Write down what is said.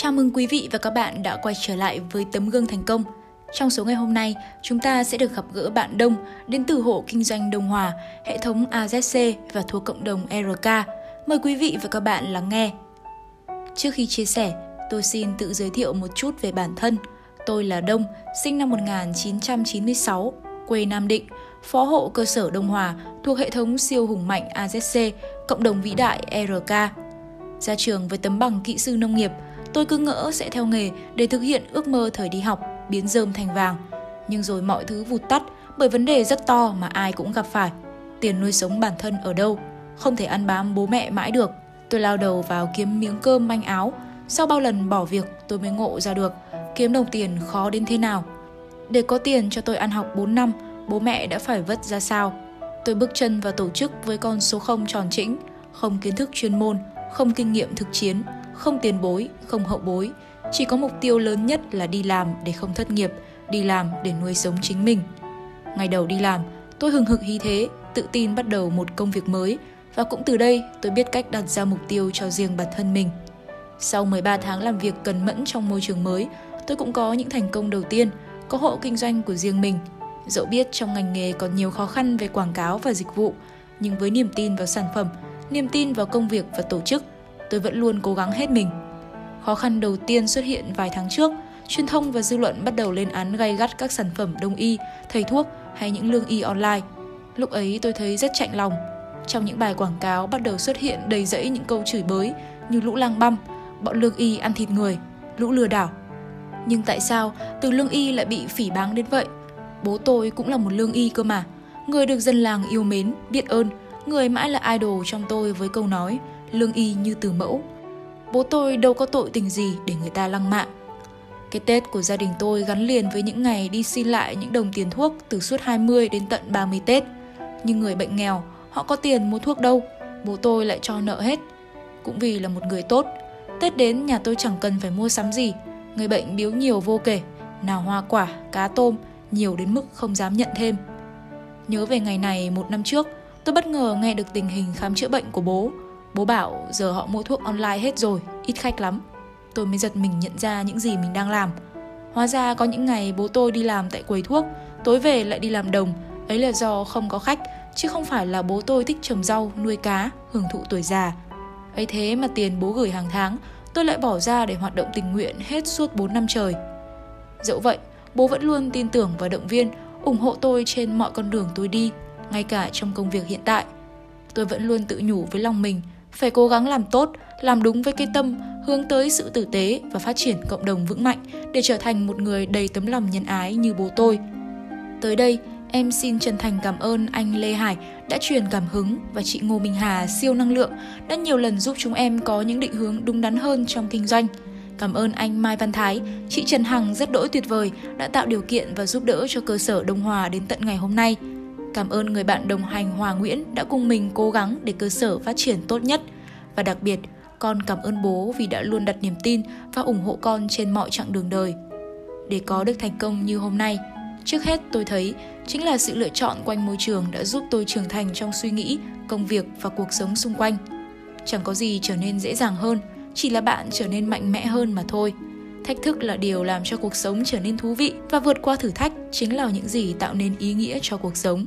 Chào mừng quý vị và các bạn đã quay trở lại với tấm gương thành công. Trong số ngày hôm nay, chúng ta sẽ được gặp gỡ bạn Đông đến từ hộ kinh doanh Đông Hòa, hệ thống AZC và thuộc cộng đồng RK. Mời quý vị và các bạn lắng nghe. Trước khi chia sẻ, tôi xin tự giới thiệu một chút về bản thân. Tôi là Đông, sinh năm 1996, quê Nam Định, phó hộ cơ sở Đông Hòa thuộc hệ thống siêu hùng mạnh AZC, cộng đồng vĩ đại RK. Ra trường với tấm bằng kỹ sư nông nghiệp – Tôi cứ ngỡ sẽ theo nghề để thực hiện ước mơ thời đi học, biến rơm thành vàng. Nhưng rồi mọi thứ vụt tắt bởi vấn đề rất to mà ai cũng gặp phải. Tiền nuôi sống bản thân ở đâu? Không thể ăn bám bố mẹ mãi được. Tôi lao đầu vào kiếm miếng cơm manh áo. Sau bao lần bỏ việc tôi mới ngộ ra được kiếm đồng tiền khó đến thế nào. Để có tiền cho tôi ăn học 4 năm, bố mẹ đã phải vất ra sao. Tôi bước chân vào tổ chức với con số không tròn chỉnh, không kiến thức chuyên môn, không kinh nghiệm thực chiến, không tiền bối, không hậu bối, chỉ có mục tiêu lớn nhất là đi làm để không thất nghiệp, đi làm để nuôi sống chính mình. Ngày đầu đi làm, tôi hừng hực hí thế, tự tin bắt đầu một công việc mới và cũng từ đây tôi biết cách đặt ra mục tiêu cho riêng bản thân mình. Sau 13 tháng làm việc cần mẫn trong môi trường mới, tôi cũng có những thành công đầu tiên, có hộ kinh doanh của riêng mình. Dẫu biết trong ngành nghề còn nhiều khó khăn về quảng cáo và dịch vụ, nhưng với niềm tin vào sản phẩm, niềm tin vào công việc và tổ chức – tôi vẫn luôn cố gắng hết mình. Khó khăn đầu tiên xuất hiện vài tháng trước, truyền thông và dư luận bắt đầu lên án gay gắt các sản phẩm đông y, thầy thuốc hay những lương y online. Lúc ấy tôi thấy rất chạnh lòng. Trong những bài quảng cáo bắt đầu xuất hiện đầy rẫy những câu chửi bới như lũ lang băm, bọn lương y ăn thịt người, lũ lừa đảo. Nhưng tại sao từ lương y lại bị phỉ báng đến vậy? Bố tôi cũng là một lương y cơ mà. Người được dân làng yêu mến, biết ơn, người mãi là idol trong tôi với câu nói lương y như từ mẫu. Bố tôi đâu có tội tình gì để người ta lăng mạ. Cái Tết của gia đình tôi gắn liền với những ngày đi xin lại những đồng tiền thuốc từ suốt 20 đến tận 30 Tết. Nhưng người bệnh nghèo, họ có tiền mua thuốc đâu, bố tôi lại cho nợ hết. Cũng vì là một người tốt, Tết đến nhà tôi chẳng cần phải mua sắm gì, người bệnh biếu nhiều vô kể, nào hoa quả, cá tôm, nhiều đến mức không dám nhận thêm. Nhớ về ngày này một năm trước, tôi bất ngờ nghe được tình hình khám chữa bệnh của bố. Bố bảo giờ họ mua thuốc online hết rồi, ít khách lắm. Tôi mới giật mình nhận ra những gì mình đang làm. Hóa ra có những ngày bố tôi đi làm tại quầy thuốc, tối về lại đi làm đồng. Ấy là do không có khách, chứ không phải là bố tôi thích trồng rau, nuôi cá, hưởng thụ tuổi già. ấy thế mà tiền bố gửi hàng tháng, tôi lại bỏ ra để hoạt động tình nguyện hết suốt 4 năm trời. Dẫu vậy, bố vẫn luôn tin tưởng và động viên, ủng hộ tôi trên mọi con đường tôi đi, ngay cả trong công việc hiện tại. Tôi vẫn luôn tự nhủ với lòng mình – phải cố gắng làm tốt, làm đúng với cái tâm, hướng tới sự tử tế và phát triển cộng đồng vững mạnh để trở thành một người đầy tấm lòng nhân ái như bố tôi. Tới đây, em xin chân thành cảm ơn anh Lê Hải đã truyền cảm hứng và chị Ngô Minh Hà siêu năng lượng đã nhiều lần giúp chúng em có những định hướng đúng đắn hơn trong kinh doanh. Cảm ơn anh Mai Văn Thái, chị Trần Hằng rất đỗi tuyệt vời đã tạo điều kiện và giúp đỡ cho cơ sở Đông Hòa đến tận ngày hôm nay. Cảm ơn người bạn đồng hành Hòa Nguyễn đã cùng mình cố gắng để cơ sở phát triển tốt nhất. Và đặc biệt, con cảm ơn bố vì đã luôn đặt niềm tin và ủng hộ con trên mọi chặng đường đời. Để có được thành công như hôm nay, trước hết tôi thấy chính là sự lựa chọn quanh môi trường đã giúp tôi trưởng thành trong suy nghĩ, công việc và cuộc sống xung quanh. Chẳng có gì trở nên dễ dàng hơn, chỉ là bạn trở nên mạnh mẽ hơn mà thôi. Thách thức là điều làm cho cuộc sống trở nên thú vị và vượt qua thử thách chính là những gì tạo nên ý nghĩa cho cuộc sống.